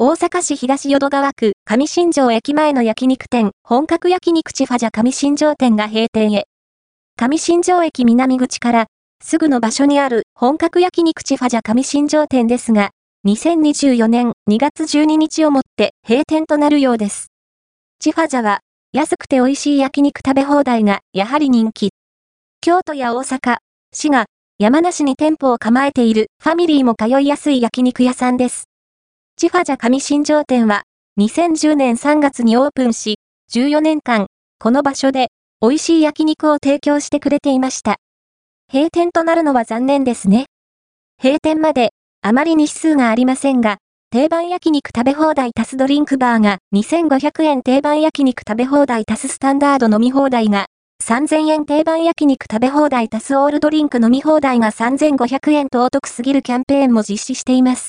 大阪市東淀川区上新庄駅前の焼肉店、本格焼肉地ファジャ上新庄店が閉店へ。上新庄駅南口からすぐの場所にある本格焼肉地ファジャ上新庄店ですが、2024年2月12日をもって閉店となるようです。チファジャは安くて美味しい焼肉食べ放題がやはり人気。京都や大阪、滋賀、山梨に店舗を構えているファミリーも通いやすい焼肉屋さんです。チファジャ上新庄店は2010年3月にオープンし、14年間、この場所で美味しい焼肉を提供してくれていました。閉店となるのは残念ですね。閉店まであまり日数がありませんが、定番焼肉食べ放題足すドリンクバーが2500円定番焼肉食べ放題足すスタンダード飲み放題が3000円定番焼肉食べ放題足すオールドリンク飲み放題が3500円とお得すぎるキャンペーンも実施しています。